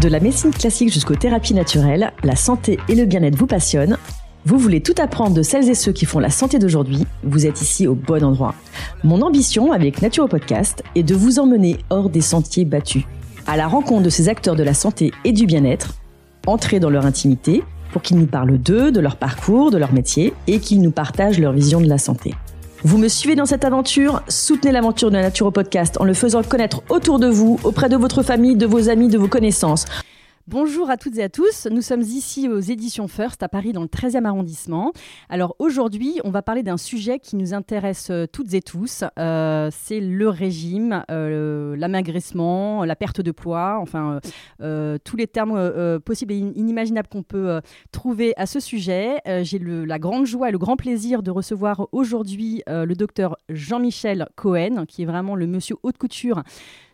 De la médecine classique jusqu'aux thérapies naturelles, la santé et le bien-être vous passionnent. Vous voulez tout apprendre de celles et ceux qui font la santé d'aujourd'hui Vous êtes ici au bon endroit. Mon ambition avec Naturo Podcast est de vous emmener hors des sentiers battus, à la rencontre de ces acteurs de la santé et du bien-être, entrer dans leur intimité pour qu'ils nous parlent d'eux, de leur parcours, de leur métier et qu'ils nous partagent leur vision de la santé. Vous me suivez dans cette aventure? Soutenez l'aventure de Naturo Podcast en le faisant connaître autour de vous, auprès de votre famille, de vos amis, de vos connaissances. Bonjour à toutes et à tous, nous sommes ici aux éditions First à Paris dans le 13e arrondissement. Alors aujourd'hui on va parler d'un sujet qui nous intéresse euh, toutes et tous, euh, c'est le régime, euh, l'amaigrissement, la perte de poids, enfin tous les termes possibles et inimaginables qu'on peut trouver à ce sujet. J'ai la grande joie et le grand plaisir de recevoir aujourd'hui le docteur Jean-Michel Cohen qui est vraiment le monsieur haute couture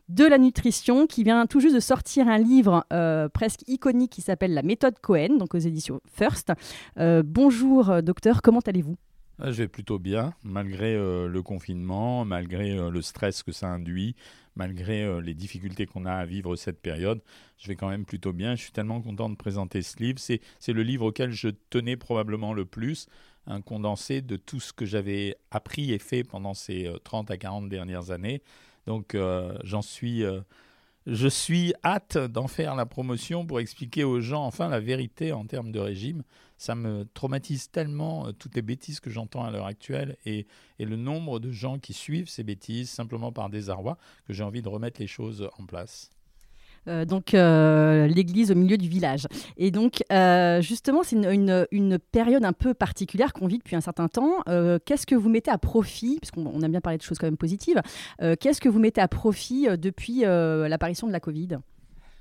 de la nutrition, qui vient tout juste de sortir un livre euh, presque iconique qui s'appelle La méthode Cohen, donc aux éditions First. Euh, bonjour euh, docteur, comment allez-vous? Je vais plutôt bien, malgré le confinement, malgré le stress que ça induit, malgré les difficultés qu'on a à vivre cette période. Je vais quand même plutôt bien. Je suis tellement content de présenter ce livre. C'est le livre auquel je tenais probablement le plus, un condensé de tout ce que j'avais appris et fait pendant ces 30 à 40 dernières années. Donc euh, j'en suis, euh, je suis hâte d'en faire la promotion pour expliquer aux gens enfin la vérité en termes de régime. Ça me traumatise tellement euh, toutes les bêtises que j'entends à l'heure actuelle et, et le nombre de gens qui suivent ces bêtises simplement par désarroi que j'ai envie de remettre les choses en place. Euh, donc euh, l'église au milieu du village. Et donc, euh, justement, c'est une, période un peu particulière qu'on vit depuis un certain temps. Qu'est-ce que vous mettez à profit, puisqu'on a bien parlé de choses quand même positives, qu'est-ce que vous mettez à profit depuis l'apparition de la Covid?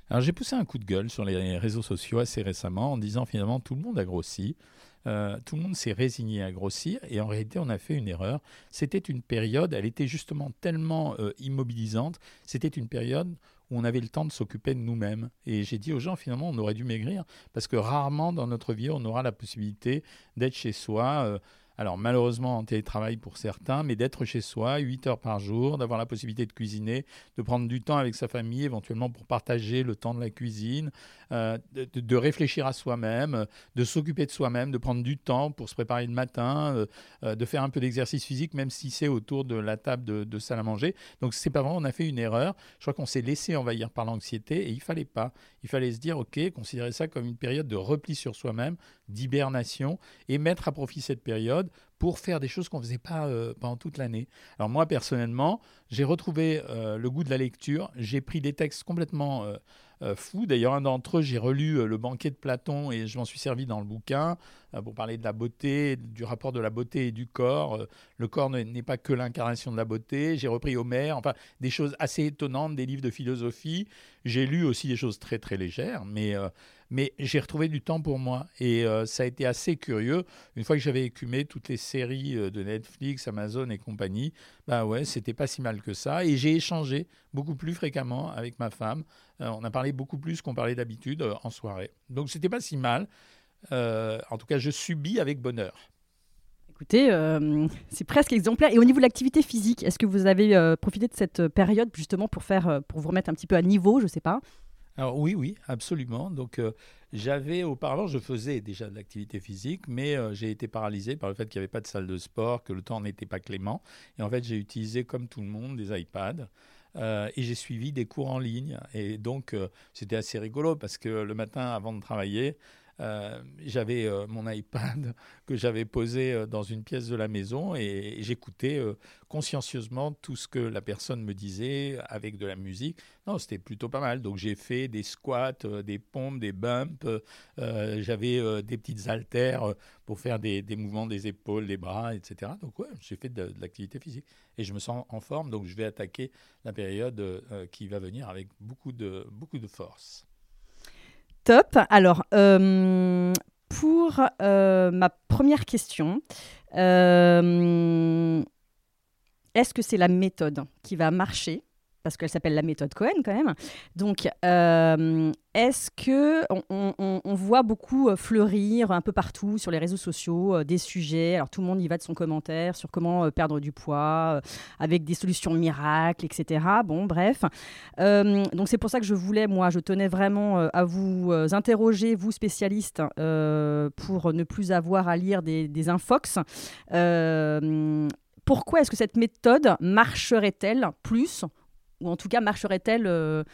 Alors j'ai poussé un coup de gueule sur les réseaux sociaux assez récemment en disant finalement tout le monde a grossi, tout le monde s'est résigné à grossir et en réalité on a fait une erreur. C'était une période, elle était justement tellement immobilisante, c'était une période où on avait le temps de s'occuper de nous-mêmes. Et j'ai dit aux gens, finalement, on aurait dû maigrir, parce que rarement dans notre vie, on aura la possibilité d'être chez soi. Euh, alors malheureusement en télétravail pour certains, mais d'être chez soi 8 heures par jour, d'avoir la possibilité de cuisiner, de prendre du temps avec sa famille éventuellement pour partager le temps de la cuisine, euh, de, réfléchir à soi-même, de s'occuper de soi-même, de prendre du temps pour se préparer le matin, euh, euh, de faire un peu d'exercice physique même si c'est autour de la table de, salle à manger. Donc c'est pas vrai, on a fait une erreur. Je crois qu'on s'est laissé envahir par l'anxiété et il fallait pas. Il fallait se dire ok, considérer ça comme une période de repli sur soi-même, d'hibernation et mettre à profit cette période pour faire des choses qu'on ne faisait pas euh, pendant toute l'année. Alors moi, personnellement, j'ai retrouvé euh, le goût de la lecture. J'ai pris des textes complètement euh, euh, fou. D'ailleurs, un d'entre eux, j'ai relu euh, Le banquet de Platon et je m'en suis servi dans le bouquin euh, pour parler de la beauté, du rapport de la beauté et du corps. le corps n'est pas que l'incarnation de la beauté. J'ai repris Homère, enfin des choses assez étonnantes, des livres de philosophie. J'ai lu aussi des choses très très légères, mais mais j'ai retrouvé du temps pour moi et ça a été assez curieux. Une fois que j'avais écumé toutes les séries de Netflix, Amazon et compagnie, bah ouais, c'était pas si mal que ça. Et j'ai échangé beaucoup plus fréquemment avec ma femme. Euh, on a parlé beaucoup plus qu'on parlait d'habitude euh, en soirée. Donc c'était pas si mal. Euh, en tout cas, je subis avec bonheur. Écoutez, c'est presque exemplaire. Et au niveau de l'activité physique, est-ce que vous avez profité de cette période justement pour faire, pour vous remettre un petit peu à niveau, je ne sais pas? Alors oui, oui, absolument. Donc j'avais auparavant, je faisais déjà de l'activité physique, mais j'ai été paralysé par le fait qu'il n'y avait pas de salle de sport, que le temps n'était pas clément. Et en fait, j'ai utilisé comme tout le monde des iPads. Euh, et j'ai suivi des cours en ligne. Et donc, euh, c'était assez rigolo parce que le matin, avant de travailler, euh, j'avais mon iPad que j'avais posé dans une pièce de la maison et, j'écoutais consciencieusement tout ce que la personne me disait avec de la musique. Non, c'était plutôt pas mal. Donc j'ai fait des squats, des pompes, des bumps. j'avais des petites haltères pour faire des, mouvements des épaules, des bras, etc. Donc ouais, j'ai fait de, l'activité physique et je me sens en forme. Donc je vais attaquer la période qui va venir avec beaucoup de, beaucoup de force. Top. Alors, euh, pour euh, ma première question, euh, est-ce que c'est la méthode qui va marcher parce qu'elle s'appelle la méthode Cohen quand même. Donc, euh, est-ce que on, voit beaucoup euh, fleurir un peu partout sur les réseaux sociaux des sujets? Alors tout le monde y va de son commentaire sur comment perdre du poids avec des solutions miracles, etc. Bon, bref. donc c'est pour ça que je voulais, moi, je tenais vraiment à vous interroger, vous spécialistes, pour ne plus avoir à lire des, des infox pourquoi est-ce que cette méthode marcherait-elle plus, ou en tout cas marcherait-elle euh,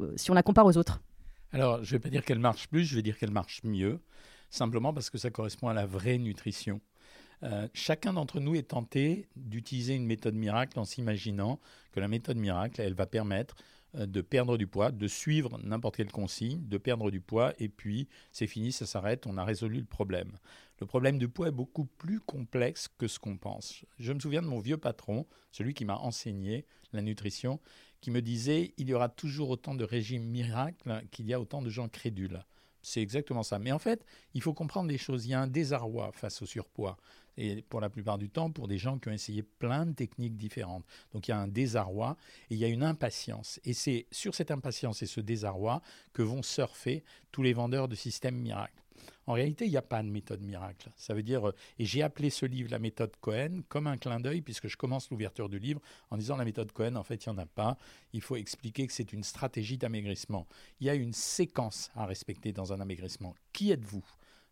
euh, si on la compare aux autres? Alors, je ne vais pas dire qu'elle marche plus, je vais dire qu'elle marche mieux, simplement parce que ça correspond à la vraie nutrition. Euh, chacun d'entre nous est tenté d'utiliser une méthode miracle en s'imaginant que la méthode miracle, elle va permettre de perdre du poids, de suivre n'importe quelle consigne, de perdre du poids, et puis c'est fini, ça s'arrête, on a résolu le problème. Le problème du poids est beaucoup plus complexe que ce qu'on pense. Je me souviens de mon vieux patron, celui qui m'a enseigné la nutrition, qui me disait il y aura toujours autant de régimes miracles qu'il y a autant de gens crédules. C'est exactement ça. Mais en fait, il faut comprendre des choses. Il y a un désarroi face au surpoids. Et pour la plupart du temps, pour des gens qui ont essayé plein de techniques différentes. Donc il y a un désarroi et il y a une impatience. Et c'est sur cette impatience et ce désarroi que vont surfer tous les vendeurs de systèmes miracles. En réalité, il n'y a pas de méthode miracle. Ça veut dire, euh, et j'ai appelé ce livre la méthode Cohen comme un clin d'œil, puisque je commence l'ouverture du livre en disant la méthode Cohen, en fait, il n'y en a pas. Il faut expliquer que c'est une stratégie d'amaigrissement. Il y a une séquence à respecter dans un amaigrissement. Qui êtes-vous?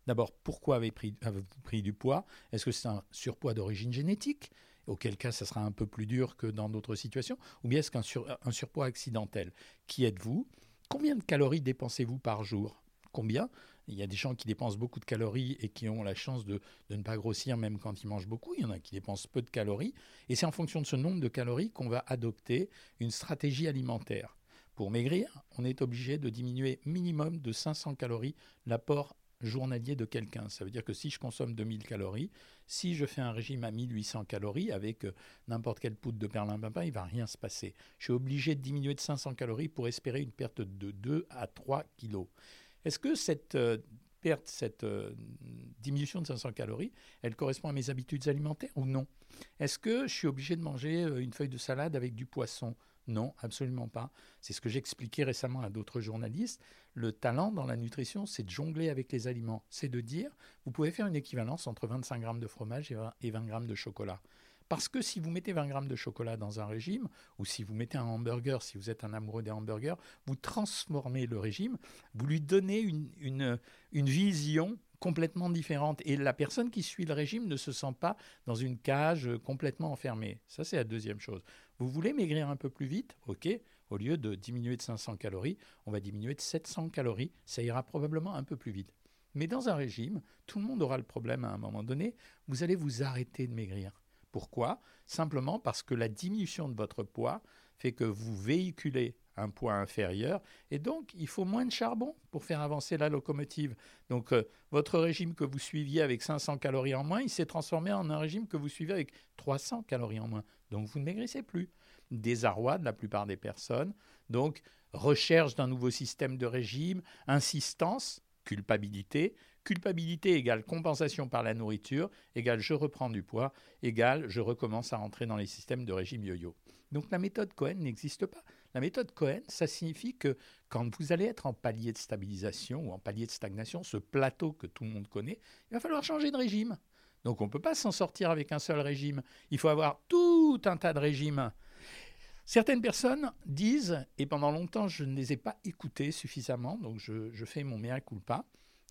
D'abord, pourquoi avez-vous pris, du poids? Est-ce que c'est un surpoids d'origine génétique auquel cas ça sera un peu plus dur que dans d'autres situations, ou bien est-ce qu'un un surpoids accidentel? Qui êtes-vous? Combien de calories dépensez-vous par jour? Combien? Il y a des gens qui dépensent beaucoup de calories et qui ont la chance de, ne pas grossir même quand ils mangent beaucoup. Il y en a qui dépensent peu de calories. Et c'est en fonction de ce nombre de calories qu'on va adopter une stratégie alimentaire. Pour maigrir, on est obligé de diminuer minimum de 500 calories l'apport journalier de quelqu'un. Ça veut dire que si je consomme 2000 calories, si je fais un régime à 1800 calories avec euh, n'importe quelle poudre de perlimpinpin, il va rien se passer. Je suis obligé de diminuer de 500 calories pour espérer une perte de 2 à 3 kilos. Est-ce que cette euh, perte, cette euh, diminution de 500 calories, elle correspond à mes habitudes alimentaires ou non? Est-ce que je suis obligé de manger une feuille de salade avec du poisson? Non, absolument pas. C'est ce que j'expliquais récemment à d'autres journalistes. Le talent dans la nutrition, c'est de jongler avec les aliments. C'est de dire, vous pouvez faire une équivalence entre 25 grammes de fromage et 20 grammes de chocolat. Parce que si vous mettez 20 grammes de chocolat dans un régime, ou si vous mettez un hamburger, si vous êtes un amoureux des hamburgers, vous transformez le régime, vous lui donnez une, vision complètement différente. Et la personne qui suit le régime ne se sent pas dans une cage complètement enfermée. Ça, c'est la deuxième chose. Vous voulez maigrir un peu plus vite? Ok. Au lieu de diminuer de 500 calories, on va diminuer de 700 calories. Ça ira probablement un peu plus vite. Mais dans un régime, tout le monde aura le problème à un moment donné. Vous allez vous arrêter de maigrir. Pourquoi? Simplement parce que la diminution de votre poids fait que vous véhiculez un poids inférieur et donc il faut moins de charbon pour faire avancer la locomotive. Donc euh, votre régime que vous suiviez avec 500 calories en moins, il s'est transformé en un régime que vous suivez avec 300 calories en moins. Donc vous ne maigrissez plus. Désarroi de la plupart des personnes. Donc recherche d'un nouveau système de régime, insistance, culpabilité, Culpabilité égale compensation par la nourriture, égale je reprends du poids, égale je recommence à rentrer dans les systèmes de régime yo-yo. Donc la méthode Cohen n'existe pas. La méthode Cohen, ça signifie que quand vous allez être en palier de stabilisation ou en palier de stagnation, ce plateau que tout le monde connaît, il va falloir changer de régime. Donc on ne peut pas s'en sortir avec un seul régime. Il faut avoir tout un tas de régimes. Certaines personnes disent, et pendant longtemps je ne les ai pas écoutées suffisamment, donc je, fais mon mea culpa,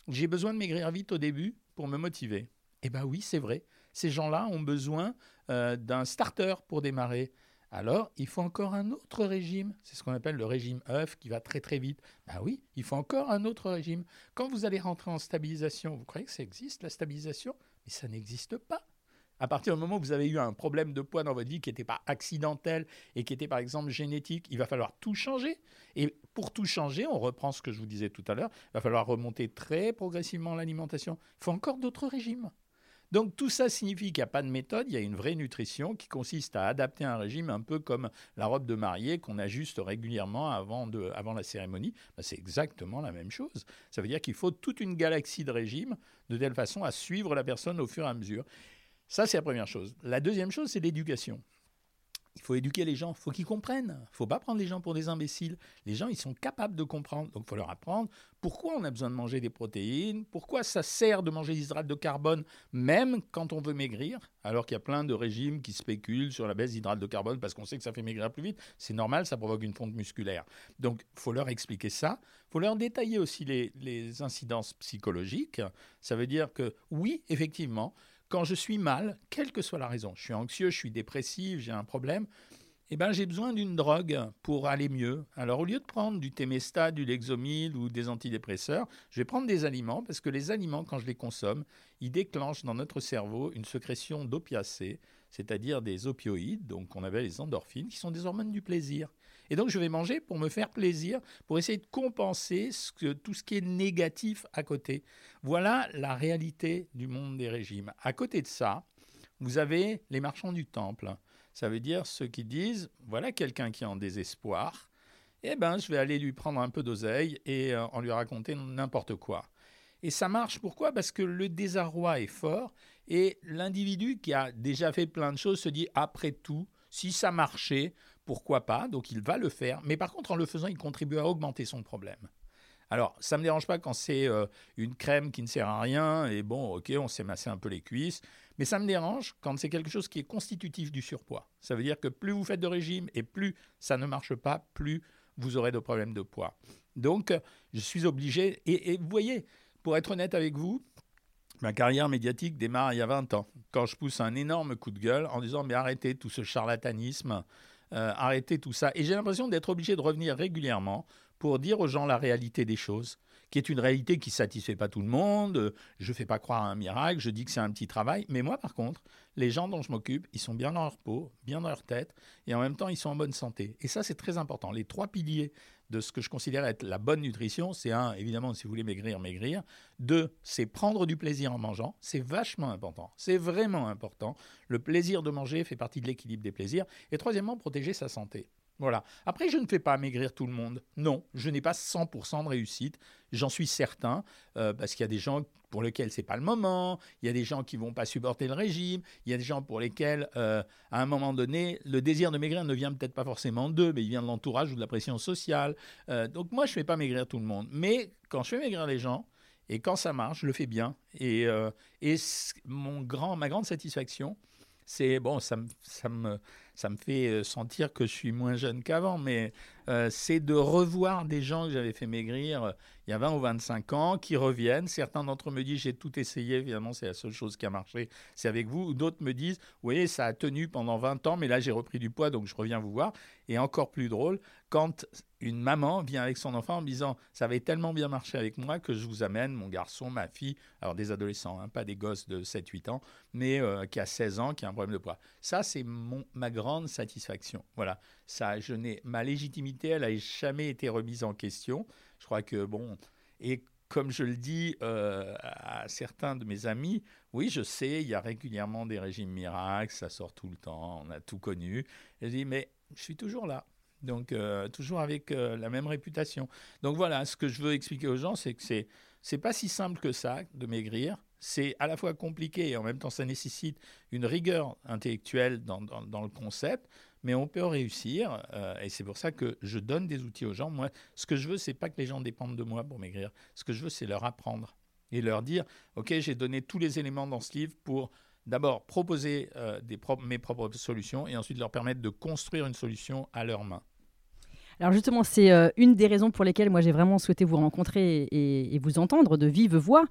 j'ai besoin de maigrir vite au début pour me motiver. Eh bien oui, c'est vrai. Ces gens-là ont besoin euh, d'un starter pour démarrer. Alors, il faut encore un autre régime. C'est ce qu'on appelle le régime œuf qui va très très vite. Ben oui, il faut encore un autre régime. Quand vous allez rentrer en stabilisation, vous croyez que ça existe, la stabilisation? Mais ça n'existe pas. À partir du moment où vous avez eu un problème de poids dans votre vie qui n'était pas accidentel et qui était par exemple génétique, il va falloir tout changer. Et pour tout changer, on reprend ce que je vous disais tout à l'heure, il va falloir remonter très progressivement l'alimentation. Il faut encore d'autres régimes. Donc tout ça signifie qu'il n'y a pas de méthode, il y a une vraie nutrition qui consiste à adapter un régime un peu comme la robe de mariée qu'on ajuste régulièrement avant, de, avant la cérémonie. Ben, c'est exactement la même chose. Ça veut dire qu'il faut toute une galaxie de régimes de telle façon à suivre la personne au fur et à mesure. Ça, c'est la première chose. La deuxième chose, c'est l'éducation. Il faut éduquer les gens, il faut qu'ils comprennent. Il ne faut pas prendre les gens pour des imbéciles. Les gens, ils sont capables de comprendre. Donc, il faut leur apprendre pourquoi on a besoin de manger des protéines, pourquoi ça sert de manger des hydrates de carbone, même quand on veut maigrir, alors qu'il y a plein de régimes qui spéculent sur la baisse d'hydrates de carbone parce qu'on sait que ça fait maigrir plus vite. C'est normal, ça provoque une fonte musculaire. Donc, il faut leur expliquer ça. Il faut leur détailler aussi les, les incidences psychologiques. Ça veut dire que, oui, effectivement, quand je suis mal, quelle que soit la raison, je suis anxieux, je suis dépressif, j'ai un problème, eh ben, j'ai besoin d'une drogue pour aller mieux. Alors au lieu de prendre du Temesta, du Lexomil ou des antidépresseurs, je vais prendre des aliments parce que les aliments, quand je les consomme, ils déclenchent dans notre cerveau une sécrétion d'opiacés, c'est-à-dire des opioïdes, donc on appelle les endorphines, qui sont des hormones du plaisir. Et donc, je vais manger pour me faire plaisir, pour essayer de compenser tout ce qui est négatif à côté. Voilà la réalité du monde des régimes. À côté de ça, vous avez les marchands du temple. Ça veut dire ceux qui disent, voilà quelqu'un qui est en désespoir, eh ben, je vais aller lui prendre un peu d'oseille et euh, en lui raconter n'importe quoi. Et ça marche pourquoi? Parce que le désarroi est fort et l'individu qui a déjà fait plein de choses se dit après tout, si ça marchait, pourquoi pas Donc il va le faire. Mais par contre, en le faisant, il contribue à augmenter son problème. Alors, ça ne me dérange pas quand c'est euh, une crème qui ne sert à rien et bon, ok, on s'est massé un peu les cuisses. Mais ça me dérange quand c'est quelque chose qui est constitutif du surpoids. Ça veut dire que plus vous faites de régime et plus ça ne marche pas, plus vous aurez de problèmes de poids. Donc, je suis obligé. Et, et vous voyez, pour être honnête avec vous, Ma carrière médiatique démarre il y a 20 ans, quand je pousse un énorme coup de gueule en disant mais arrêtez tout ce charlatanisme, euh, arrêtez tout ça. Et j'ai l'impression d'être obligé de revenir régulièrement pour dire aux gens la réalité des choses qui est une réalité qui ne satisfait pas tout le monde. Je ne fais pas croire à un miracle, je dis que c'est un petit travail. Mais moi, par contre, les gens dont je m'occupe, ils sont bien dans leur peau, bien dans leur tête, et en même temps, ils sont en bonne santé. Et ça, c'est très important. Les trois piliers de ce que je considère être la bonne nutrition, c'est un, évidemment, si vous voulez maigrir, maigrir. Deux, c'est prendre du plaisir en mangeant. C'est vachement important. C'est vraiment important. Le plaisir de manger fait partie de l'équilibre des plaisirs. Et troisièmement, protéger sa santé. Voilà. Après, je ne fais pas maigrir tout le monde. Non, je n'ai pas 100% de réussite. J'en suis certain, euh, parce qu'il y a des gens pour lesquels c'est pas le moment. Il y a des gens qui vont pas supporter le régime. Il y a des gens pour lesquels, euh, à un moment donné, le désir de maigrir ne vient peut-être pas forcément d'eux, mais il vient de l'entourage ou de la pression sociale. Euh, donc moi, je ne fais pas maigrir tout le monde. Mais quand je fais maigrir les gens, et quand ça marche, je le fais bien. Et, et mon grand, ma grande satisfaction, c'est bon, ça ça me, ça me fait euh, sentir que je suis moins jeune qu'avant, mais euh, c'est de revoir des gens que j'avais fait maigrir euh, il y a 20 ou 25 ans, qui reviennent. Certains d'entre eux me disent j'ai tout essayé, évidemment c'est la seule chose qui a marché, c'est avec vous. D'autres me disent oui ça a tenu pendant 20 ans, mais là j'ai repris du poids, donc je reviens vous voir. Et encore plus drôle, quand une maman vient avec son enfant en disant ça avait tellement bien marché avec moi que je vous amène mon garçon, ma fille, alors des adolescents, hein, pas des gosses de 7-8 ans, mais qui a 16 ans, qui a un problème de poids. Ça c'est ma grande satisfaction. Voilà, ça, je ma légitimité, elle n'a jamais été remise en question. Je crois que bon, et comme je le dis euh, à certains de mes amis, oui, je sais, il y a régulièrement des régimes miracles, ça sort tout le temps, on a tout connu. je dis, mais je suis toujours là. Donc, euh, toujours avec euh, la même réputation. Donc voilà, ce que je veux expliquer aux gens, c'est que c'est c'est pas si simple que ça de maigrir. C'est à la fois compliqué et en même temps ça nécessite une rigueur intellectuelle dans, le concept, mais on peut réussir euh, et c'est pour ça que je donne des outils aux gens. Moi, ce que je veux, c'est pas que les gens dépendent de moi pour maigrir. Ce que je veux, c'est leur apprendre et leur dire, ok, j'ai donné tous les éléments dans ce livre pour d'abord proposer mes propres solutions et ensuite leur permettre de construire une solution à leurs mains. Alors justement, c'est euh, une des raisons pour lesquelles moi j'ai vraiment souhaité vous rencontrer et, vous entendre de vive voix.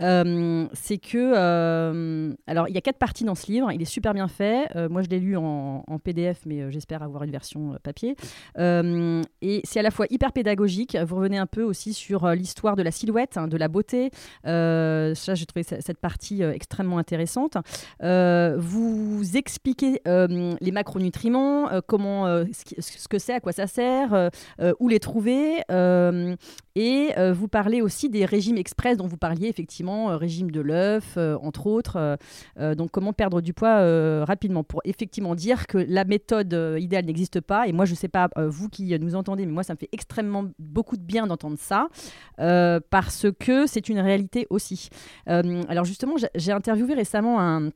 Euh, c'est que, euh, alors il y a quatre parties dans ce livre, il est super bien fait. moi je l'ai lu en, PDF, mais j'espère avoir une version papier. et c'est à la fois hyper pédagogique. Vous revenez un peu aussi sur l'histoire de la silhouette, hein, de la beauté. ça, j'ai trouvé cette partie extrêmement intéressante. vous expliquez les macronutriments, comment, ce que c'est, à quoi ça sert. Euh, euh, où les trouver. Euh, et vous parlez aussi des régimes express dont vous parliez, effectivement, régime de l'œuf, entre autres. donc, comment perdre du poids rapidement pour effectivement dire que la méthode idéale n'existe pas. Et moi, je ne sais pas, vous qui nous entendez, mais moi, ça me fait extrêmement beaucoup de bien d'entendre ça, parce que c'est une réalité aussi. alors, justement, j'ai interviewé récemment un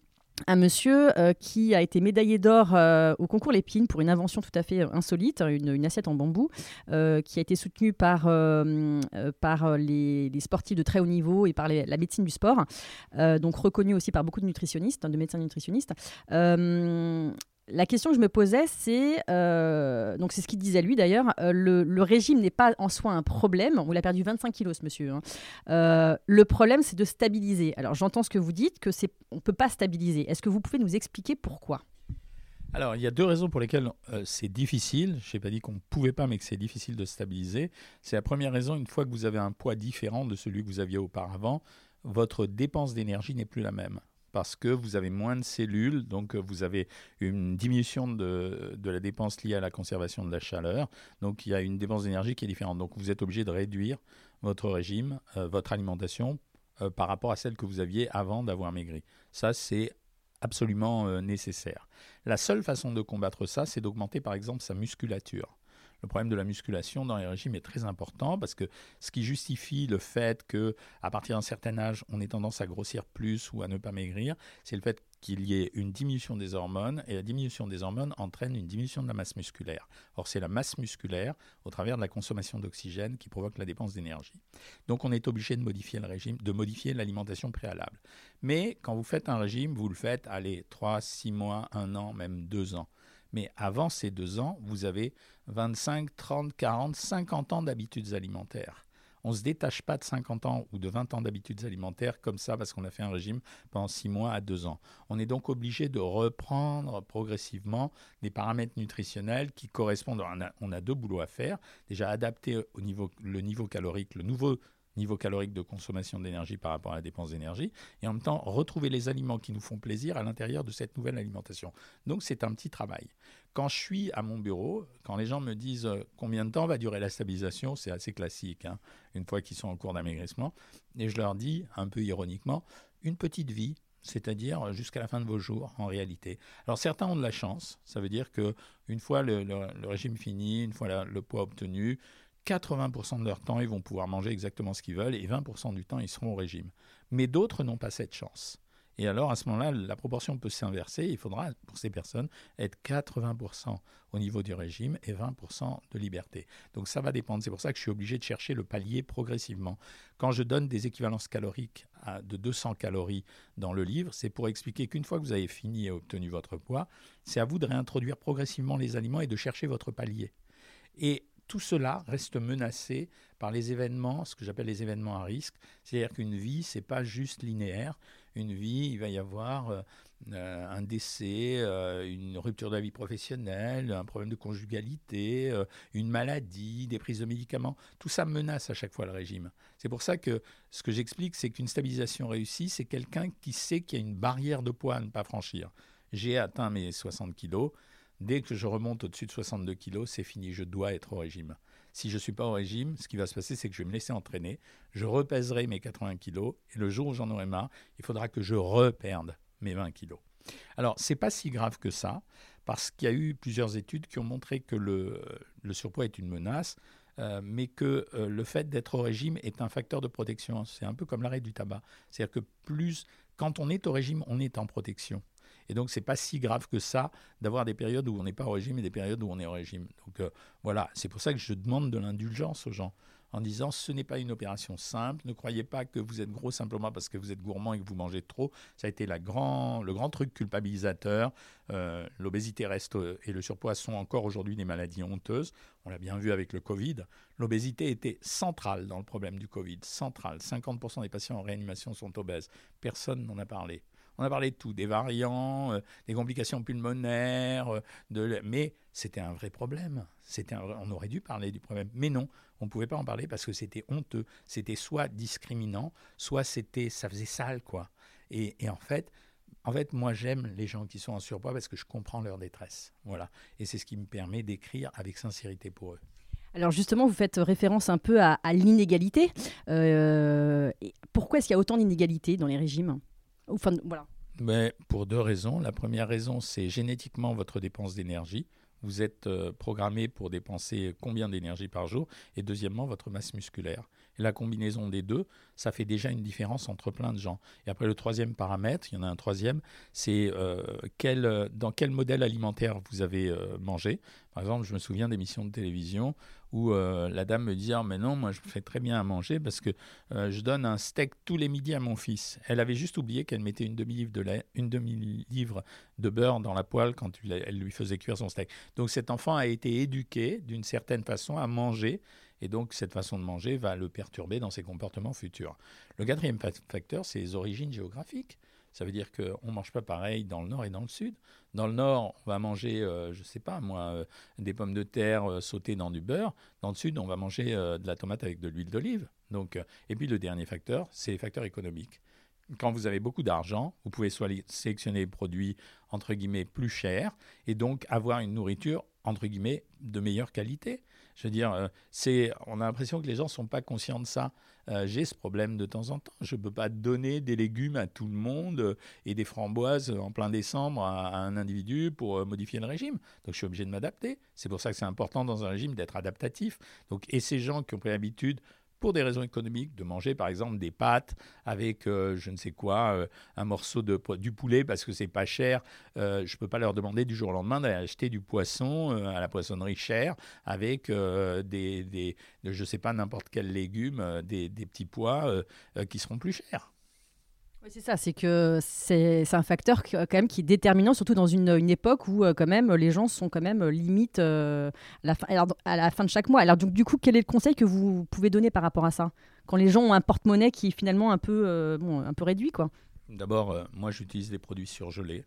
un monsieur euh, qui a été médaillé d'or euh, au concours Lépine pour une invention tout à fait insolite, une, assiette en bambou, qui a été soutenue par, par les, sportifs de très haut niveau et par la médecine du sport, donc reconnue aussi par beaucoup de nutritionnistes, de médecins nutritionnistes la question que je me posais, c'est, euh, donc c'est ce qu'il disait lui d'ailleurs, euh, le, régime n'est pas en soi un problème. On a perdu 25 kilos, ce monsieur. Hein. Euh, le problème, c'est de stabiliser. Alors j'entends ce que vous dites, que c'est, on peut pas stabiliser. Est-ce que vous pouvez nous expliquer pourquoi? Alors, il y a deux raisons pour lesquelles c'est difficile. Je n'ai pas dit qu'on ne pouvait pas, mais que c'est difficile de stabiliser. C'est la première raison, une fois que vous avez un poids différent de celui que vous aviez auparavant, votre dépense d'énergie n'est plus la même parce que vous avez moins de cellules, donc euh, vous avez une diminution de, la dépense liée à la conservation de la chaleur. Donc il y a une dépense d'énergie qui est différente. Donc vous êtes obligé de réduire votre régime, euh, votre alimentation euh, par rapport à celle que vous aviez avant d'avoir maigri. Ça, c'est absolument nécessaire. La seule façon de combattre ça, c'est d'augmenter par exemple sa musculature le problème de la musculation dans les régimes est très important parce que ce qui justifie le fait que à partir d'un certain âge, on ait tendance à grossir plus ou à ne pas maigrir, c'est le fait qu'il y ait une diminution des hormones et la diminution des hormones entraîne une diminution de la masse musculaire. Or, c'est la masse musculaire, au travers de la consommation d'oxygène, qui provoque la dépense d'énergie. Donc, on est obligé de modifier le régime, de modifier l'alimentation préalable. Mais quand vous faites un régime, vous le faites, allez, 3, 6 mois, 1 an, même 2 ans. Mais avant ces deux ans, vous avez 25, 30, 40, 50 ans d'habitudes alimentaires. On ne se détache pas de 50 ans ou de 20 ans d'habitudes alimentaires comme ça parce qu'on a fait un régime pendant 6 mois à 2 ans. On est donc obligé de reprendre progressivement des paramètres nutritionnels qui correspondent. On a, deux boulots à faire. Déjà adapter au le niveau calorique, le nouveau niveau calorique de consommation d'énergie par rapport à la dépense d'énergie, et en même temps retrouver les aliments qui nous font plaisir à l'intérieur de cette nouvelle alimentation. Donc c'est un petit travail. Quand je suis à mon bureau, quand les gens me disent euh, combien de temps va durer la stabilisation, c'est assez classique, hein, une fois qu'ils sont en cours d'amaigrissement, et je leur dis, un peu ironiquement, une petite vie, c'est-à-dire jusqu'à la fin de vos jours en réalité. Alors certains ont de la chance, ça veut dire que une fois le, régime fini, une fois le poids obtenu, 80% de leur temps, ils vont pouvoir manger exactement ce qu'ils veulent et 20% du temps, ils seront au régime. Mais d'autres n'ont pas cette chance. Et alors, à ce moment-là, la proportion peut s'inverser. Il faudra, pour ces personnes, être 80% au niveau du régime et 20% de liberté. Donc, ça va dépendre. C'est pour ça que je suis obligé de chercher le palier progressivement. Quand je donne des équivalences caloriques de 200 calories dans le livre, c'est pour expliquer qu'une fois que vous avez fini et obtenu votre poids, c'est à vous de réintroduire progressivement les aliments et de chercher votre palier. Et tout cela reste menacé par les événements, ce que j'appelle les événements à risque. C'est-à-dire qu'une vie, c'est pas juste linéaire. Une vie, il va y avoir euh, euh, un décès, euh, une rupture de la vie professionnelle, un problème de conjugalité, une maladie, des prises de médicaments. Tout ça menace à chaque fois le régime. C'est pour ça que ce que j'explique, c'est qu'une stabilisation réussie, c'est quelqu'un qui sait qu'il y a une barrière de poids à ne pas franchir. J'ai atteint mes 60 kilos Dès que je remonte au-dessus de 62 kg, c'est fini, je dois être au régime. Si je ne suis pas au régime, ce qui va se passer, c'est que je vais me laisser entraîner, je repèserai mes 80 kg, et le jour où j'en aurai marre, il faudra que je reperde mes 20 kg. Alors, ce n'est pas si grave que ça, parce qu'il y a eu plusieurs études qui ont montré que le, surpoids est une menace, euh, mais que euh, le fait d'être au régime est un facteur de protection. C'est un peu comme l'arrêt du tabac. C'est-à-dire que plus, quand on est au régime, on est en protection. Et donc, c'est pas si grave que ça d'avoir des périodes où on n'est pas au régime et des périodes où on est au régime. Donc, euh, voilà, c'est pour ça que je demande de l'indulgence aux gens en disant ce n'est pas une opération simple, ne croyez pas que vous êtes gros simplement parce que vous êtes gourmand et que vous mangez trop. Ça a été le grand truc culpabilisateur. Euh, l'obésité reste euh, et le surpoids sont encore aujourd'hui des maladies honteuses. On l'a bien vu avec le Covid. L'obésité était centrale dans le problème du Covid, centrale. 50% des patients en réanimation sont obèses. Personne n'en a parlé. On a parlé de tout, des variants, euh, des complications pulmonaires, euh, mais c'était un vrai problème. On aurait dû parler du problème, mais non, on ne pouvait pas en parler parce que c'était honteux. C'était soit discriminant, soit c'était, ça faisait sale, quoi. Et, en fait, en fait, moi, j'aime les gens qui sont en surpoids parce que je comprends leur détresse. Voilà. Et c'est ce qui me permet d'écrire avec sincérité pour eux. Alors justement, vous faites référence un peu à, l'inégalité. Euh, pourquoi est-ce qu'il y a autant d'inégalités dans les régimes? Mais pour deux raisons. La première raison, c'est génétiquement votre dépense d'énergie. vous êtes euh, programmé pour dépenser combien d'énergie par jour, et deuxièmement, votre masse musculaire. Et la combinaison des deux, ça fait déjà une différence entre plein de gens. Et après, le troisième paramètre, il y en a un troisième, c'est euh, quel, dans quel modèle alimentaire vous avez euh, mangé? Par exemple, je me souviens d'émissions de télévision où la dame me dit ah, mais non, moi je fais très bien à manger parce que je donne un steak tous les midis à mon fils. Elle avait juste oublié qu'elle mettait une demi-livre de, une demi -livre de beurre dans la poêle quand elle lui faisait cuire son steak. Donc cet enfant a été éduqué d'une certaine façon à manger et donc cette façon de manger va le perturber dans ses comportements futurs. Le quatrième facteur, c'est les origines géographiques. Ça veut dire qu'on ne mange pas pareil dans le nord et dans le sud. Dans le nord, on va manger, euh, je ne sais pas moi, euh, des pommes de terre euh, sautées dans du beurre. Dans le sud, on va manger de la tomate avec de l'huile d'olive. Donc, et puis le dernier facteur, c'est les facteurs économiques quand vous avez beaucoup d'argent, vous pouvez sélectionner des produits entre guillemets plus chers et donc avoir une nourriture entre guillemets de meilleure qualité. Je veux dire, euh, on a l'impression que les gens ne sont pas conscients de ça. Euh, j'ai ce problème de temps en temps. Je ne peux pas donner des légumes à tout le monde euh, et des framboises en plein décembre à, un individu pour modifier le régime. Donc je suis obligé de m'adapter. C'est pour ça que c'est important dans un régime d'être adaptatif. Donc, et ces gens qui ont pris l'habitude pour des raisons économiques, de manger par exemple des pâtes avec euh, je ne sais quoi, euh, un morceau de du poulet parce que c'est pas cher. Euh, je peux pas leur demander du jour au lendemain d'aller acheter du poisson à la poissonnerie chère avec des, des, je sais pas n'importe quel légume, des petits pois qui seront plus chers. Oui, c'est ça, c'est que c'est un facteur quand même qui est déterminant, surtout dans une, une époque où quand même les gens sont quand même limite à, la fin, à la fin de chaque mois. Alors donc du coup, quel est le conseil que vous pouvez donner par rapport à ça? Quand les gens ont un porte-monnaie qui est finalement un peu, bon, un peu réduit, quoi. D'abord, moi j'utilise des produits surgelés.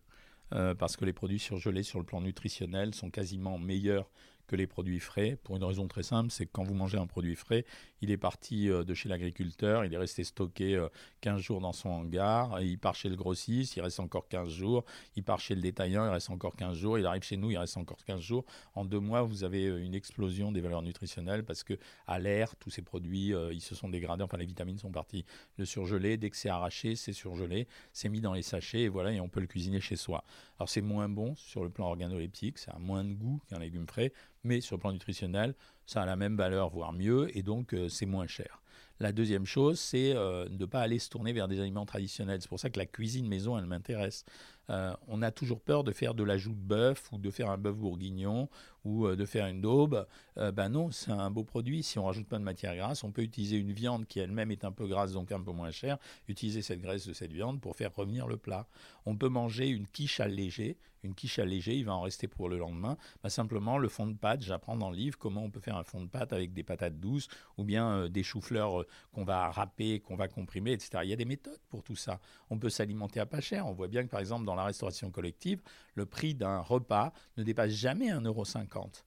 parce que les produits surgelés sur le plan nutritionnel sont quasiment meilleurs les produits frais, pour une raison très simple, c'est que quand vous mangez un produit frais, il est parti euh, de chez l'agriculteur, il est resté stocké 15 euh, jours dans son hangar, il part chez le grossiste, il reste encore 15 jours, il part chez le détaillant, il reste encore 15 jours, il arrive chez nous, il reste encore 15 jours. En deux mois, vous avez euh, une explosion des valeurs nutritionnelles parce que à l'air, tous ces produits, ils se sont dégradés, enfin les vitamines sont parties. Le surgelé, dès que c'est arraché, c'est surgelé, c'est mis dans les sachets et voilà, et on peut le cuisiner chez soi. Alors c'est moins bon sur le plan organoleptique, ça a moins de goût qu'un légume frais, mais sur le plan nutritionnel, ça a la même valeur, voire mieux, et donc euh, c'est moins cher. La deuxième chose, c'est euh, de ne pas aller se tourner vers des aliments traditionnels. C'est pour ça que la cuisine maison, elle m'intéresse. Euh, on a toujours peur de faire de l'ajout de bœuf ou de faire un bœuf bourguignon ou euh, de faire une daube. ben non, c'est un beau produit. Si on rajoute pas de matière grasse, on peut utiliser une viande qui elle-même est un peu grasse, donc un peu moins chère, utiliser cette graisse de cette viande pour faire revenir le plat. On peut manger une quiche allégée. Une quiche allégée, il va en rester pour le lendemain. Ben, simplement, le fond de pâte, j'apprends dans le livre comment on peut faire un fond de pâte avec des patates douces ou bien des choux-fleurs qu'on va râper, qu'on va comprimer, etc. Il y a des méthodes pour tout ça. On peut s'alimenter à pas cher. On voit bien que par exemple dans la restauration collective, le prix d'un repas ne dépasse jamais 1,50€.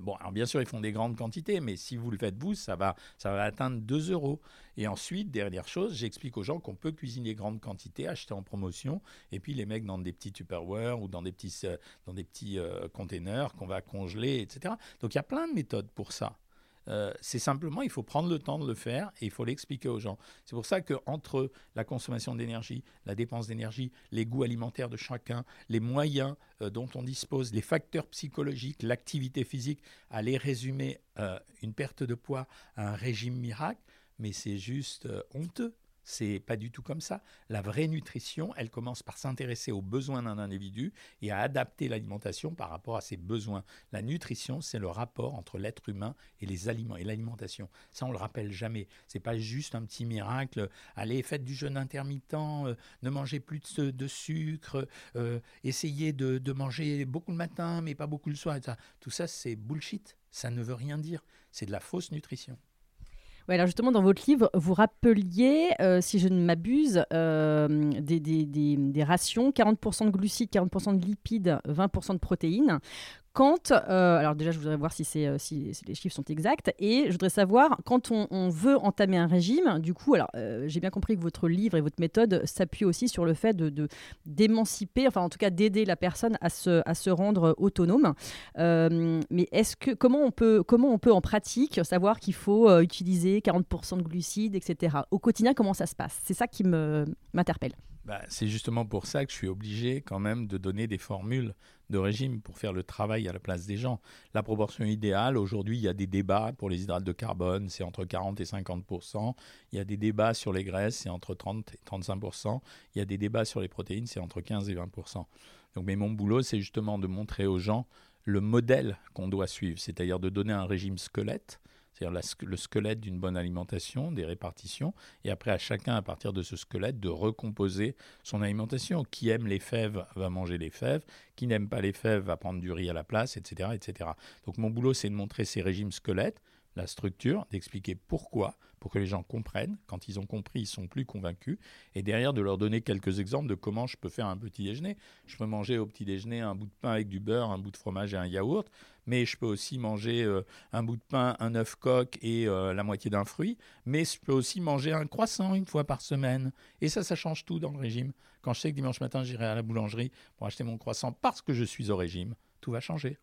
Bon, alors bien sûr, ils font des grandes quantités, mais si vous le faites vous, ça va, ça va atteindre 2 euros. Et ensuite, dernière chose, j'explique aux gens qu'on peut cuisiner grandes quantités, acheter en promotion, et puis les mecs dans des petits Tupperware ou dans des petits, euh, dans des petits euh, containers qu'on va congeler, etc. Donc il y a plein de méthodes pour ça. Euh, c'est simplement, il faut prendre le temps de le faire et il faut l'expliquer aux gens. C'est pour ça qu'entre la consommation d'énergie, la dépense d'énergie, les goûts alimentaires de chacun, les moyens euh, dont on dispose, les facteurs psychologiques, l'activité physique, aller résumer euh, une perte de poids à un régime miracle, mais c'est juste honteux. C'est pas du tout comme ça. La vraie nutrition, elle commence par s'intéresser aux besoins d'un individu et à adapter l'alimentation par rapport à ses besoins. La nutrition, c'est le rapport entre l'être humain et les aliments et l'alimentation. Ça, on le rappelle jamais. C'est pas juste un petit miracle. Allez, faites du jeûne intermittent, euh, ne mangez plus de, sucre, euh, essayez de, de, manger beaucoup le matin, mais pas beaucoup le soir. Tout ça, c'est bullshit. Ça ne veut rien dire. C'est de la fausse nutrition alors justement, dans votre livre, vous rappeliez, euh, si je ne m'abuse, euh, des, des, des, rations 40% de glucides, 40% de lipides, 20% de protéines quand, euh, alors déjà je voudrais voir euh, si, les chiffres sont exacts, et je voudrais savoir quand on, veut entamer un régime, du coup, alors euh, j'ai bien compris que votre livre et votre méthode s'appuient aussi sur le fait d'émanciper, enfin en tout cas d'aider la personne à se, rendre autonome. mais comment on peut, en pratique savoir qu'il faut utiliser 40% de glucides, etc. Au quotidien, comment ça se passe? C'est ça qui m'interpelle. Bah, C'est justement pour ça que je suis obligé quand même de donner des formules de régime pour faire le travail à la place des gens. La proportion idéale, aujourd'hui, il y a des débats pour les hydrates de carbone, c'est entre 40 et 50% Il y a des débats sur les graisses, c'est entre 30 et 35% Il y a des débats sur les protéines, c'est entre 15 et 20 Donc, mais mon boulot, c'est justement de montrer aux gens le modèle qu'on doit suivre, c'est-à-dire de donner un régime squelette c'est-à-dire le squelette d'une bonne alimentation, des répartitions, et après à chacun, à partir de ce squelette, de recomposer son alimentation. Qui aime les fèves va manger les fèves, qui n'aime pas les fèves va prendre du riz à la place, etc. etc. Donc mon boulot, c'est de montrer ces régimes squelettes, la structure, d'expliquer pourquoi, pour que les gens comprennent. Quand ils ont compris, ils sont plus convaincus. Et derrière, de leur donner quelques exemples de comment je peux faire un petit déjeuner. Je peux manger au petit déjeuner un bout de pain avec du beurre, un bout de fromage et un yaourt. Mais je peux aussi manger euh, un bout de pain, un œuf coq et euh, la moitié d'un fruit. Mais je peux aussi manger un croissant une fois par semaine. Et ça, ça change tout dans le régime. Quand je sais que dimanche matin, j'irai à la boulangerie pour acheter mon croissant parce que je suis au régime, tout va changer.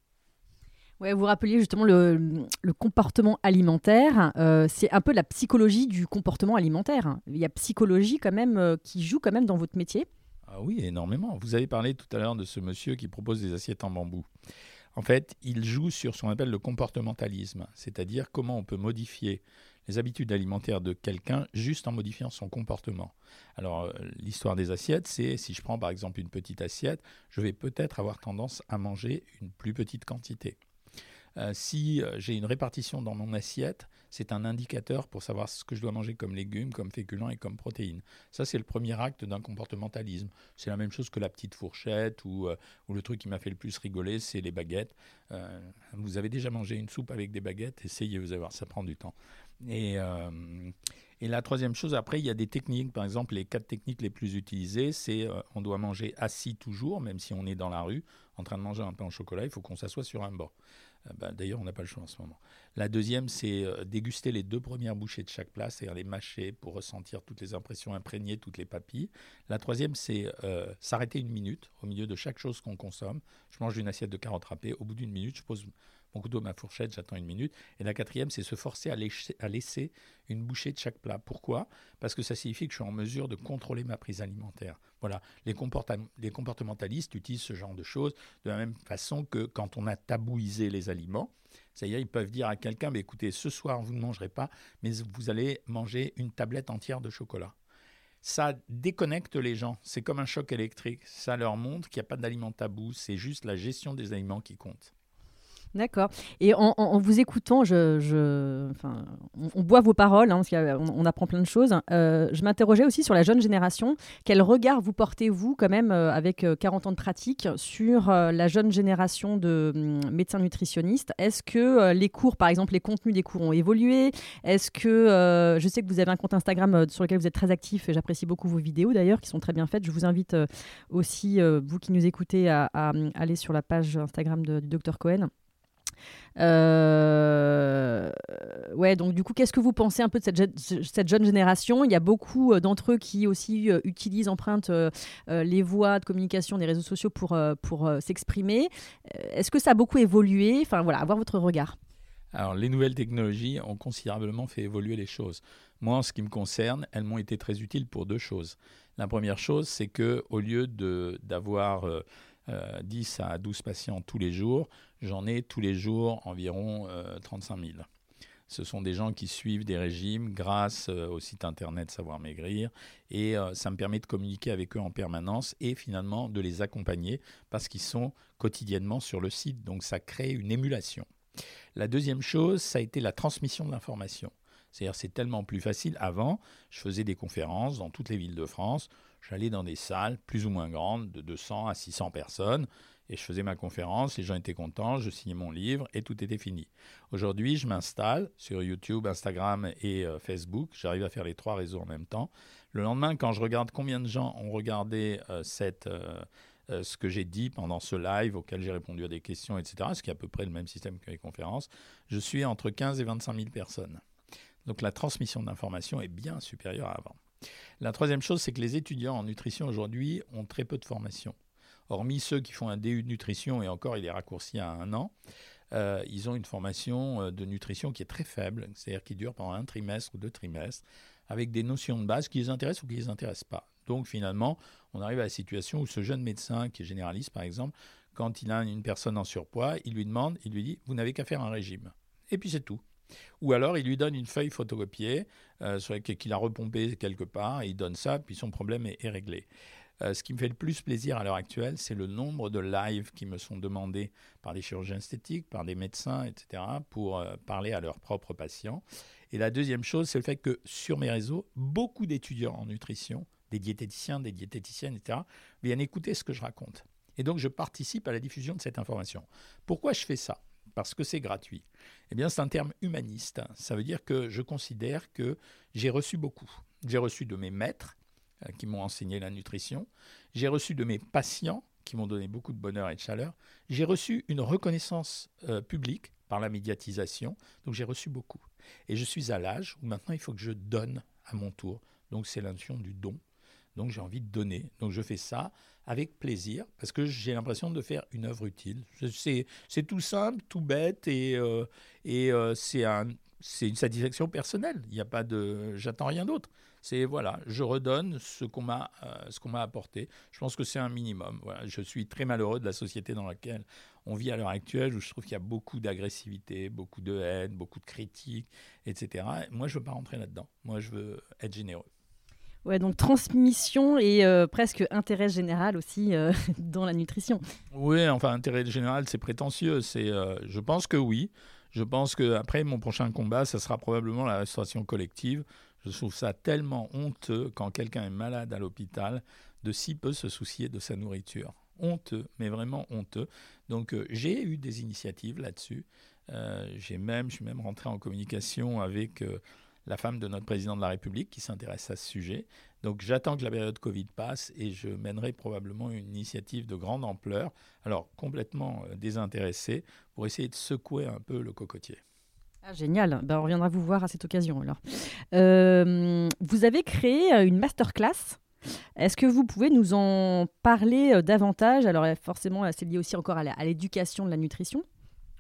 Ouais, vous rappeliez justement le, comportement alimentaire. Euh, c'est un peu la psychologie du comportement alimentaire. Il y a psychologie quand même euh, qui joue quand même dans votre métier. Ah oui, énormément. Vous avez parlé tout à l'heure de ce monsieur qui propose des assiettes en bambou. En fait, il joue sur ce qu'on appelle le comportementalisme, c'est-à-dire comment on peut modifier les habitudes alimentaires de quelqu'un juste en modifiant son comportement. Alors, euh, l'histoire des assiettes, c'est si je prends par exemple une petite assiette, je vais peut-être avoir tendance à manger une plus petite quantité. Euh, si euh, j'ai une répartition dans mon assiette, c'est un indicateur pour savoir ce que je dois manger comme légumes, comme féculents et comme protéines. Ça, c'est le premier acte d'un comportementalisme. C'est la même chose que la petite fourchette ou, euh, le truc qui m'a fait le plus rigoler, c'est les baguettes. vous avez déjà mangé une soupe avec des baguettes? Essayez, vous allez voir, ça prend du temps. Et, la troisième chose, après, il y a des techniques. Par exemple, les quatre techniques les plus utilisées, c'est on doit manger assis toujours, même si on est dans la rue, en train de manger un pain au chocolat, il faut qu'on s'assoie sur un banc. Euh, bah, d'ailleurs, on n'a pas le choix en ce moment. La deuxième, c'est euh, déguster les deux premières bouchées de chaque plat, c'est-à-dire les mâcher pour ressentir toutes les impressions imprégnées, toutes les papilles. La troisième, c'est euh, s'arrêter une minute au milieu de chaque chose qu'on consomme. Je mange une assiette de carottes râpées. Au bout d'une minute, je pose mon couteau, ma fourchette, j'attends une minute. Et la quatrième, c'est se forcer à laisser, une bouchée de chaque plat. Pourquoi? Parce que ça signifie que je suis en mesure de contrôler ma prise alimentaire. Voilà, les, comportementalistes utilisent ce genre de choses de la même façon que quand on a tabouisé les aliments. C'est-à-dire, ils peuvent dire à quelqu'un, mais écoutez, ce soir, vous ne mangerez pas, mais vous allez manger une tablette entière de chocolat ça déconnecte les gens. C'est comme un choc électrique. Ça leur montre qu'il n'y a pas d'aliments tabous. C'est juste la gestion des aliments qui compte. D'accord. Et en, vous écoutant, je, enfin, on, boit vos paroles, hein, on, apprend plein de choses. Euh, je m'interrogeais aussi sur la jeune génération. Quel regard vous portez-vous, quand même, euh, avec 40 euh, ans de pratique, sur la jeune génération de hum, médecins nutritionnistes? Est-ce que les cours, par exemple, les contenus des cours ont évolué? Est-ce que, je sais que vous avez un compte Instagram sur lequel vous êtes très actif et j'apprécie beaucoup vos vidéos d'ailleurs, qui sont très bien faites. Je vous invite aussi, vous qui nous écoutez, à, aller sur la page Instagram du docteur Cohen. Euh, ouais, donc du coup, qu'est-ce que vous pensez un peu de cette, jeune génération? Il y a beaucoup euh, d'entre eux qui aussi euh, utilisent, empruntent les voies de communication des réseaux sociaux pour, pour s'exprimer. Est-ce que ça a beaucoup évolué? Enfin voilà, avoir votre regard. Alors, les nouvelles technologies ont considérablement fait évoluer les choses. Moi, en ce qui me concerne, elles m'ont été très utiles pour deux choses. La première chose, c'est que au lieu d'avoir 10 à 12 patients tous les jours, j'en ai tous les jours environ 35 000. Ce sont des gens qui suivent des régimes grâce euh, au site internet Savoir Maigrir et euh, ça me permet de communiquer avec eux en permanence et finalement de les accompagner parce qu'ils sont quotidiennement sur le site. Donc ça crée une émulation. La deuxième chose, ça a été la transmission de l'information. C'est-à-dire c'est tellement plus facile. Avant, je faisais des conférences dans toutes les villes de France. J'allais dans des salles plus ou moins grandes de 200 à 600 personnes et je faisais ma conférence, les gens étaient contents, je signais mon livre et tout était fini. Aujourd'hui, je m'installe sur YouTube, Instagram et euh, Facebook. J'arrive à faire les trois réseaux en même temps. Le lendemain, quand je regarde combien de gens ont regardé euh, euh, ce que j'ai dit pendant ce live auquel j'ai répondu à des questions, etc., ce qui est à peu près le même système que les conférences, je suis entre 15 et 25 000 personnes. Donc la transmission d'informations est bien supérieure à avant. La troisième chose, c'est que les étudiants en nutrition aujourd'hui ont très peu de formation hormis ceux qui font un DU de nutrition, et encore il est raccourci à un an, euh, ils ont une formation euh, de nutrition qui est très faible, c'est-à-dire qui dure pendant un trimestre ou deux trimestres. avec des notions de base qui les intéressent ou qui les intéressent pas. Donc finalement, on arrive à la situation où ce jeune médecin qui est généraliste, par exemple, quand il a une personne en surpoids, il lui demande, il lui dit, vous n'avez qu'à faire un régime. Et puis c'est tout. Ou alors il lui donne une feuille photocopiée euh, qu'il a repompée quelque part, et il donne ça, puis son problème est, réglé. Euh, ce qui me fait le plus plaisir à l'heure actuelle, c'est le nombre de lives qui me sont demandés par des chirurgiens esthétiques, par des médecins, etc., pour euh, parler à leurs propres patients. Et la deuxième chose, c'est le fait que sur mes réseaux, beaucoup d'étudiants en nutrition, des diététiciens, des diététiciennes, etc., viennent écouter ce que je raconte. Et donc, je participe à la diffusion de cette information. Pourquoi je fais ça? Parce que c'est gratuit. Eh bien, c'est un terme humaniste. Ça veut dire que je considère que j'ai reçu beaucoup. J'ai reçu de mes maîtres qui m'ont enseigné la nutrition. J'ai reçu de mes patients qui m'ont donné beaucoup de bonheur et de chaleur. J'ai reçu une reconnaissance euh, publique par la médiatisation. Donc, j'ai reçu beaucoup. Et je suis à l'âge où maintenant, il faut que je donne à mon tour. Donc, c'est la du don. Donc j'ai envie de donner. Donc je fais ça avec plaisir parce que j'ai l'impression de faire une œuvre utile. C'est tout simple, tout bête et, euh, et euh, c'est un, une satisfaction personnelle. Il n'y a pas de, j'attends rien d'autre. C'est voilà, je redonne ce qu'on m'a euh, ce qu'on m'a apporté. Je pense que c'est un minimum. Voilà, je suis très malheureux de la société dans laquelle on vit à l'heure actuelle où je trouve qu'il y a beaucoup d'agressivité, beaucoup de haine, beaucoup de critiques, etc. Moi, je veux pas rentrer là-dedans. Moi, je veux être généreux. Ouais, donc transmission et euh, presque intérêt général aussi euh, dans la nutrition. Oui, enfin intérêt général, c'est prétentieux. C'est, je pense que oui. Je pense que après mon prochain combat, ça sera probablement la restauration collective. Je trouve ça tellement honteux quand quelqu'un est malade à l'hôpital de si peu se soucier de sa nourriture. Honteux, mais vraiment honteux. Donc j'ai eu des initiatives là-dessus. j'ai même, je suis même rentré en communication avec la femme de notre président de la République qui s'intéresse à ce sujet. Donc j'attends que la période Covid passe et je mènerai probablement une initiative de grande ampleur, alors complètement euh, désintéressée, pour essayer de secouer un peu le cocotier. Ah, génial, ben, on reviendra vous voir à cette occasion alors. Euh, vous avez créé euh, une masterclass est-ce que vous pouvez nous en parler davantage? Alors forcément, c'est lié aussi encore à l'éducation de la nutrition.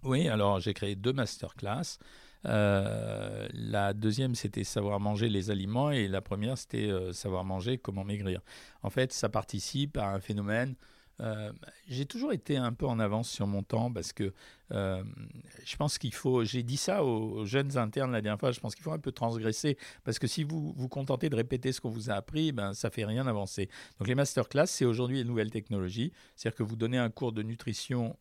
Oui, alors j'ai créé deux masterclass. Euh, la deuxième, c'était savoir manger les aliments et la première, c'était euh, savoir manger comment maigrir. En fait, ça participe à un phénomène. Euh, j'ai toujours été un peu en avance sur mon temps parce que je pense qu'il faut, j'ai dit ça aux, jeunes internes la dernière fois, je pense qu'il faut un peu transgresser parce que si vous vous contentez de répéter ce qu'on vous a appris, ben, ça fait rien avancer. Donc les masterclass, c'est aujourd'hui une nouvelle technologie, c'est-à-dire que vous donnez un cours de nutrition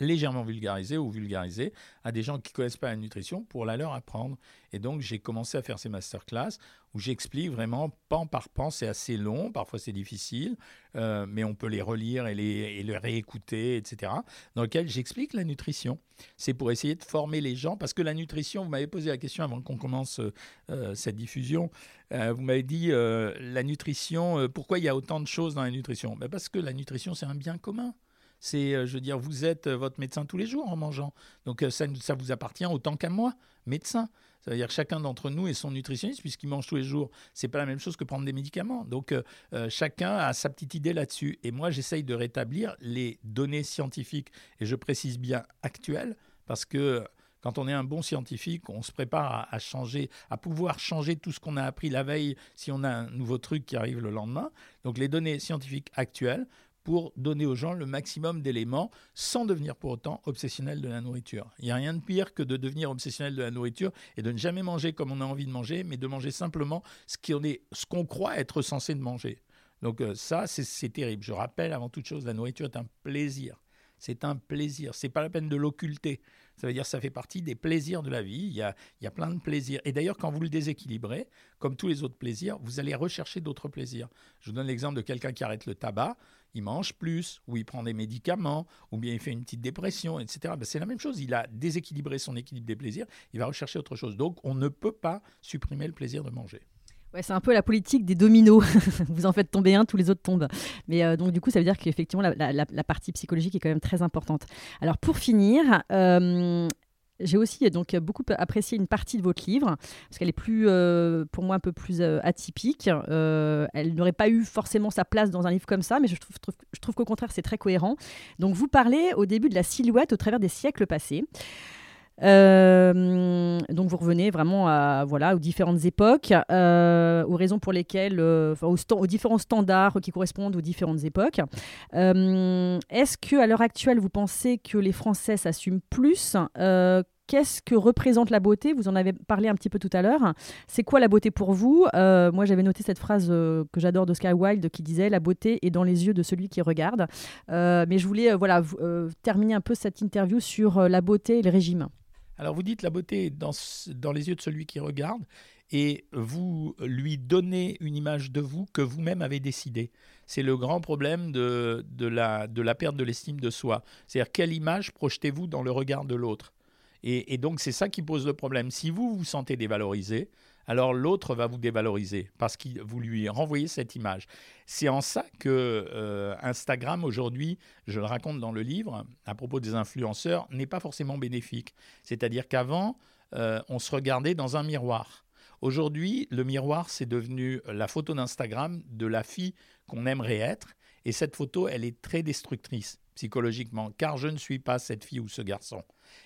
légèrement vulgarisé ou vulgarisé à des gens qui ne connaissent pas la nutrition pour la leur apprendre. Et donc, j'ai commencé à faire ces masterclass où j'explique vraiment pan par pan. C'est assez long, parfois c'est difficile, euh, mais on peut les relire et les, les réécouter, etc. Dans lequel j'explique la nutrition. C'est pour essayer de former les gens, parce que la nutrition, vous m'avez posé la question avant qu'on commence euh, cette diffusion, euh, vous m'avez dit la nutrition, pourquoi il y a autant de choses dans la nutrition? Ben Parce que la nutrition, c'est un bien commun. C'est, euh, je veux dire, vous êtes euh, votre médecin tous les jours en mangeant. Donc euh, ça, ça vous appartient autant qu'à moi, médecin. Ça veut dire que chacun d'entre nous est son nutritionniste puisqu'il mange tous les jours. C'est pas la même chose que prendre des médicaments. Donc chacun a sa petite idée là-dessus. Et moi, j'essaye de rétablir les données scientifiques et je précise bien actuelles parce que quand on est un bon scientifique, on se prépare à, changer, à pouvoir changer tout ce qu'on a appris la veille si on a un nouveau truc qui arrive le lendemain. Donc les données scientifiques actuelles pour donner aux gens le maximum d'éléments sans devenir pour autant obsessionnel de la nourriture. Il n'y a rien de pire que de devenir obsessionnel de la nourriture et de ne jamais manger comme on a envie de manger, mais de manger simplement ce qu'on croit être censé de manger. Donc euh, ça, c'est terrible. Je rappelle avant toute chose, la nourriture est un plaisir. C'est un plaisir. C'est pas la peine de l'occulter. Ça veut dire que ça fait partie des plaisirs de la vie. Il y a, il y a plein de plaisirs. Et d'ailleurs, quand vous le déséquilibrez, comme tous les autres plaisirs, vous allez rechercher d'autres plaisirs. Je vous donne l'exemple de quelqu'un qui arrête le tabac il mange plus, ou il prend des médicaments, ou bien il fait une petite dépression, etc. Ben, c'est la même chose. Il a déséquilibré son équilibre des plaisirs, il va rechercher autre chose. Donc on ne peut pas supprimer le plaisir de manger. Ouais, c'est un peu la politique des dominos. Vous en faites tomber un, tous les autres tombent. Mais euh, donc du coup, ça veut dire qu'effectivement, la, partie psychologique est quand même très importante. Alors pour finir, euh, j'ai aussi donc beaucoup apprécié une partie de votre livre parce qu'elle est plus, euh, pour moi, un peu plus atypique. Elle n'aurait pas eu forcément sa place dans un livre comme ça, mais je trouve qu'au contraire, c'est très cohérent. Donc, vous parlez au début de la silhouette au travers des siècles passés. Donc vous revenez vraiment à, voilà, aux différentes époques, aux raisons pour lesquelles, aux, aux, différents standards qui correspondent aux différentes époques. Est-ce que à l'heure actuelle, vous pensez que les Français s'assument plus Qu'est-ce que représente la beauté? Vous en avez parlé un petit peu tout à l'heure. C'est quoi la beauté pour vous? Euh, Moi, j'avais noté cette phrase euh, que j'adore de Sky Wilde qui disait La beauté est dans les yeux de celui qui regarde. Euh, mais je voulais voilà, terminer un peu cette interview sur la beauté et le régime. Alors, vous dites la beauté est dans, les yeux de celui qui regarde et vous lui donnez une image de vous que vous-même avez décidé. C'est le grand problème de la perte de l'estime de soi. C'est-à-dire, quelle image projetez-vous dans le regard de l'autre? Et, donc, c'est ça qui pose le problème. Si vous vous sentez dévalorisé, alors l'autre va vous dévaloriser parce que vous lui renvoyez cette image. C'est en ça que euh, Instagram aujourd'hui, je le raconte dans le livre, à propos des influenceurs, n'est pas forcément bénéfique. C'est-à-dire qu'avant, euh, on se regardait dans un miroir. Aujourd'hui, le miroir, c'est devenu la photo d'Instagram de la fille qu'on aimerait être. Et cette photo, elle est très destructrice psychologiquement, car je ne suis pas cette fille ou ce garçon.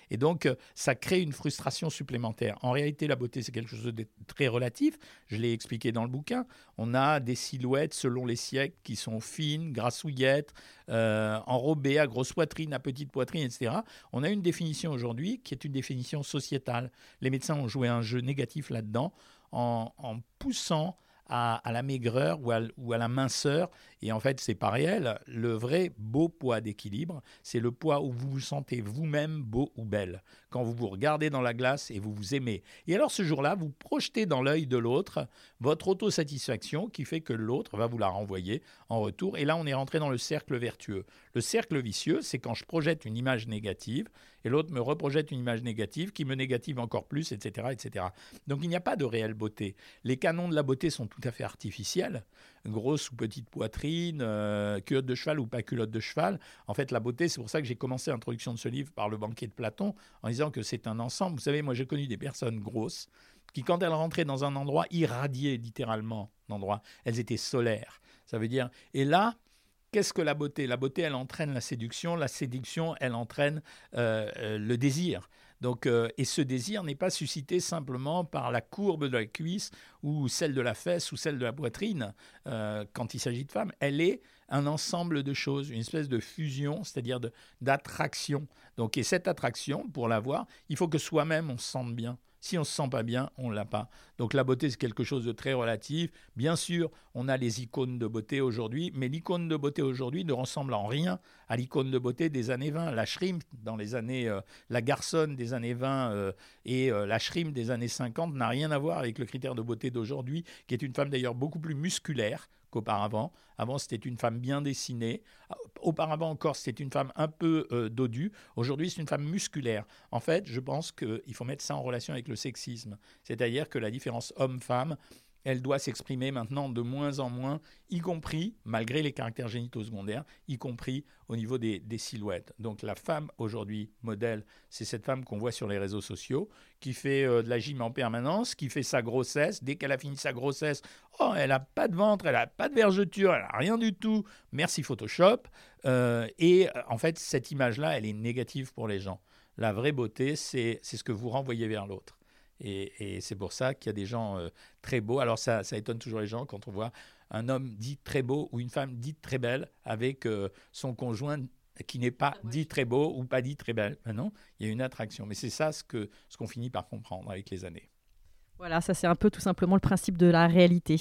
Et donc, euh, ça crée une frustration supplémentaire. En réalité, la beauté, c'est quelque chose de très relatif. Je l'ai expliqué dans le bouquin. On a des silhouettes selon les siècles qui sont fines, grassouillettes, euh, enrobées, à grosse poitrine, à petite poitrine, etc. On a une définition aujourd'hui qui est une définition sociétale. Les médecins ont joué un jeu négatif là-dedans en, en poussant à, la maigreur ou à, la minceur. Et en fait, c'est pas réel. Le vrai beau poids d'équilibre, c'est le poids où vous vous sentez vous-même beau ou belle. Quand vous vous regardez dans la glace et vous vous aimez. Et alors ce jour-là, vous projetez dans l'œil de l'autre votre autosatisfaction qui fait que l'autre va vous la renvoyer en retour. Et là, on est rentré dans le cercle vertueux. Le cercle vicieux, c'est quand je projette une image négative et l'autre me reprojette une image négative qui me négative encore plus, etc. etc. Donc il n'y a pas de réelle beauté. Les canons de la beauté sont tout à fait artificiels, grosse ou petite poitrine, euh, culotte de cheval ou pas culotte de cheval. En fait, la beauté, c'est pour ça que j'ai commencé l'introduction de ce livre par le banquet de Platon, en disant que c'est un ensemble. Vous savez, moi j'ai connu des personnes grosses qui, quand elles rentraient dans un endroit, irradiaient littéralement l'endroit. Elles étaient solaires. Ça veut dire, et là, Qu'est-ce que la beauté? La beauté, elle entraîne la séduction. La séduction, elle entraîne euh, euh, le désir. Donc, euh, et ce désir n'est pas suscité simplement par la courbe de la cuisse ou celle de la fesse ou celle de la poitrine quand il s'agit de femmes. Elle est un ensemble de choses, une espèce de fusion, c'est-à-dire d'attraction. Donc, et cette attraction, pour l'avoir, il faut que soi-même on se sente bien. Si on ne se sent pas bien, on ne l'a pas. Donc la beauté, c'est quelque chose de très relatif. Bien sûr, on a les icônes de beauté aujourd'hui, mais l'icône de beauté aujourd'hui ne ressemble en rien à l'icône de beauté des années 20. La shrimp dans les années, euh, la garçonne des années 20 euh, et euh, la shrimp des années 50 n'a rien à voir avec le critère de beauté d'aujourd'hui, qui est une femme d'ailleurs beaucoup plus musculaire, qu'auparavant. Avant, c'était une femme bien dessinée. Auparavant encore, c'était une femme un peu euh, dodue. Aujourd'hui, c'est une femme musculaire. En fait, je pense qu'il faut mettre ça en relation avec le sexisme. C'est-à-dire que la différence homme-femme elle doit s'exprimer maintenant de moins en moins, y compris, malgré les caractères génitaux secondaires, y compris au niveau des, silhouettes. Donc la femme aujourd'hui modèle, c'est cette femme qu'on voit sur les réseaux sociaux, qui fait euh, de la gym en permanence, qui fait sa grossesse. Dès qu'elle a fini sa grossesse, oh, elle n'a pas de ventre, elle n'a pas de vergeture, elle n'a rien du tout. Merci Photoshop. Euh, et euh, en fait, cette image-là, elle est négative pour les gens. La vraie beauté, c'est ce que vous renvoyez vers l'autre. Et, c'est pour ça qu'il y a des gens euh, très beaux. Alors ça, ça, étonne toujours les gens quand on voit un homme dit très beau ou une femme dite très belle avec euh, son conjoint qui n'est pas ah dit très beau ou pas dit très belle. Non, il y a une attraction. Mais c'est ça ce qu'on ce qu'on finit par comprendre avec les années. Voilà, ça c'est un peu tout simplement le principe de la réalité.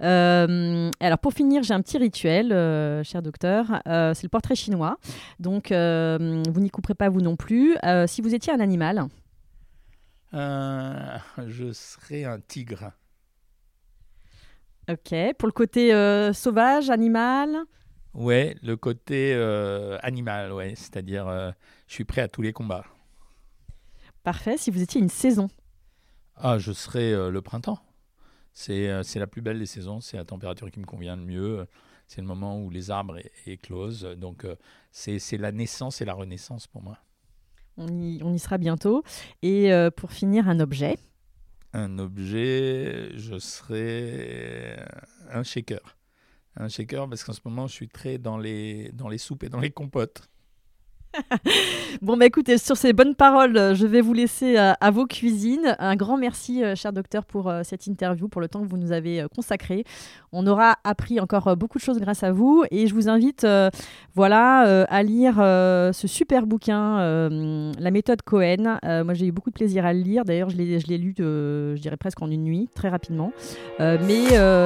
Euh, alors pour finir, j'ai un petit rituel, cher docteur. c'est le portrait chinois. Donc vous n'y couperez pas vous non plus. si vous étiez un animal, euh, je serais un tigre. Ok. Pour le côté euh, sauvage, animal? Ouais, le côté euh, animal, ouais. C'est-à-dire, je suis prêt à tous les combats. Parfait. Si vous étiez une saison Ah, je serais le printemps. C'est la plus belle des saisons. C'est la température qui me convient le mieux. C'est le moment où les arbres éclosent. Donc, c'est la naissance et la renaissance pour moi. On y, sera bientôt. Et euh, pour finir, un objet. Un objet, je serais un shaker. Un shaker parce qu'en ce moment, je suis très dans les, dans les soupes et dans les compotes. bon, bah écoutez, sur ces bonnes paroles, euh, je vais vous laisser euh, à, vos cuisines. Un grand merci, euh, cher docteur, pour cette interview, pour le temps que vous nous avez consacré. On aura appris encore beaucoup de choses grâce à vous et je vous invite voilà, à lire ce super bouquin, La méthode Cohen. moi, j'ai eu beaucoup de plaisir à le lire. D'ailleurs, je l'ai lu, je dirais presque en une nuit, très rapidement. mais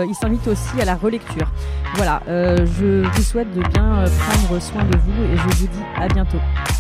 il s'invite aussi à la relecture. Voilà, je vous souhaite de bien prendre soin de vous et je vous dis à bientôt. Thank you.